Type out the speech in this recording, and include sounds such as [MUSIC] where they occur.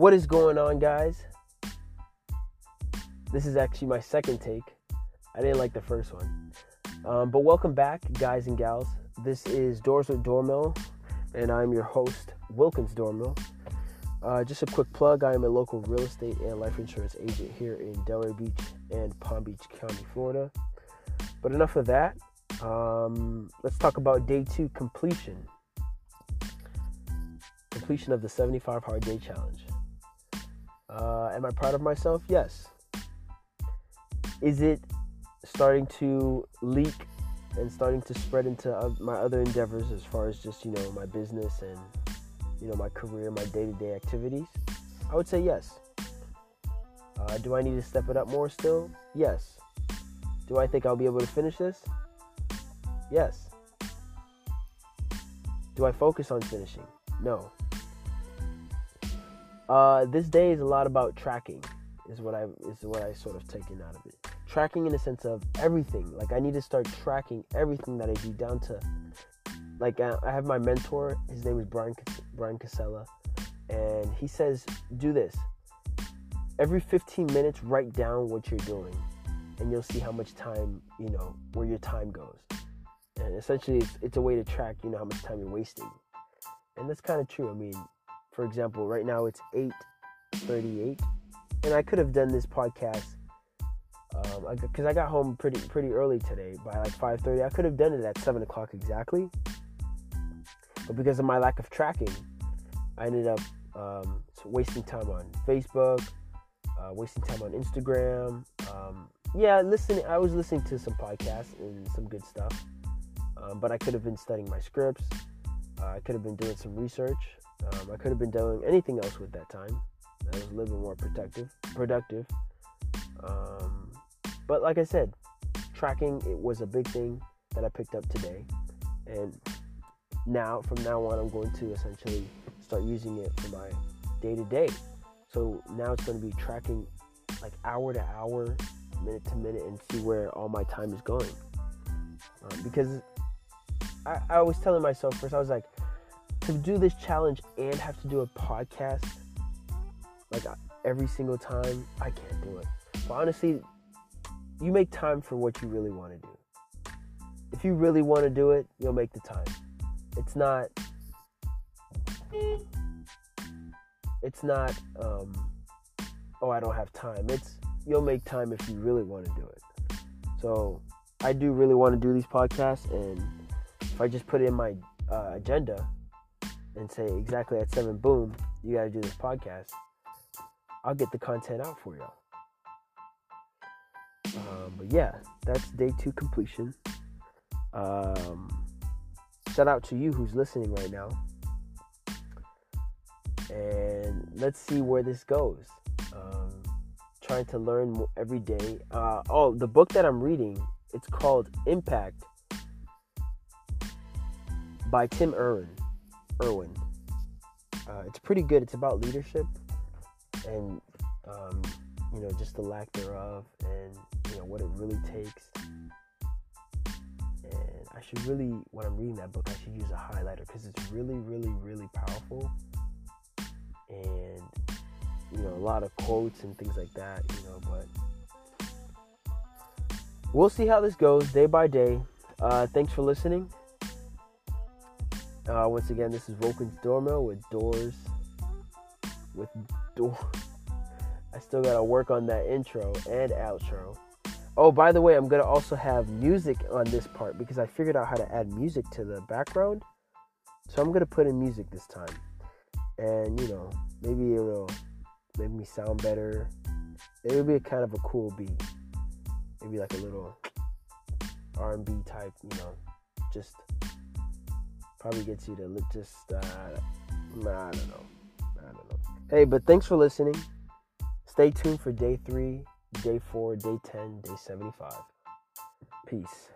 What is going on, guys? This is actually my second take. I didn't like the first one. Um, but welcome back, guys and gals. This is Doors with Dormill, and I'm your host, Wilkins Dormill. Uh, just a quick plug I am a local real estate and life insurance agent here in Delray Beach and Palm Beach County, Florida. But enough of that. Um, let's talk about day two completion. Completion of the 75 Hard Day Challenge. Uh, am I proud of myself? Yes. Is it starting to leak and starting to spread into my other endeavors as far as just, you know, my business and, you know, my career, my day to day activities? I would say yes. Uh, do I need to step it up more still? Yes. Do I think I'll be able to finish this? Yes. Do I focus on finishing? No. Uh, this day is a lot about tracking. Is what I is what I sort of taken out of it. Tracking in the sense of everything. Like I need to start tracking everything that I do down to. Like uh, I have my mentor. His name is Brian Brian Casella, and he says, "Do this. Every 15 minutes, write down what you're doing, and you'll see how much time you know where your time goes." And essentially, it's, it's a way to track, you know, how much time you're wasting. And that's kind of true. I mean, for example, right now it's 8:38, and I could have done this podcast because um, I, I, got home pretty pretty early today by like 5:30. I could have done it at 7 o'clock exactly, but because of my lack of tracking, I ended up um, wasting time on Facebook, uh, wasting time on Instagram. Um, yeah, listening. I was listening to some podcasts and some good stuff, um, but I could have been studying my scripts. Uh, I could have been doing some research. Um, I could have been doing anything else with that time. I was living more protective, productive. Um, but like I said, tracking it was a big thing that I picked up today, and now from now on, I'm going to essentially start using it for my day to day. So now it's going to be tracking like hour to hour, minute to minute, and see where all my time is going. Um, because I, I was telling myself first, I was like, to do this challenge and have to do a podcast like uh, every single time, I can't do it. But honestly, you make time for what you really want to do. If you really want to do it, you'll make the time. It's not. It's not. Um, oh, I don't have time. It's you'll make time if you really want to do it. So I do really want to do these podcasts, and if I just put it in my uh, agenda, and say exactly at seven, boom, you got to do this podcast, I'll get the content out for y'all. Um, but yeah, that's day two completion. Um, shout out to you who's listening right now. And let's see where this goes. Um, trying to learn every day. Uh, oh, the book that I'm reading, it's called Impact by Tim Urban. Irwin. Uh, it's pretty good. It's about leadership and um, you know just the lack thereof, and you know what it really takes. And I should really, when I'm reading that book, I should use a highlighter because it's really, really, really powerful. And you know a lot of quotes and things like that. You know, but we'll see how this goes day by day. Uh, thanks for listening. Uh, once again, this is Wilkins Dormo with doors. With door. [LAUGHS] I still gotta work on that intro and outro. Oh, by the way, I'm gonna also have music on this part because I figured out how to add music to the background. So I'm gonna put in music this time, and you know, maybe it'll make me sound better. It'll be a kind of a cool beat, maybe like a little R&B type, you know, just probably gets you to just uh, I don't know, I don't know. Hey, but thanks for listening. Stay tuned for day three, day four, day ten, day seventy-five. Peace.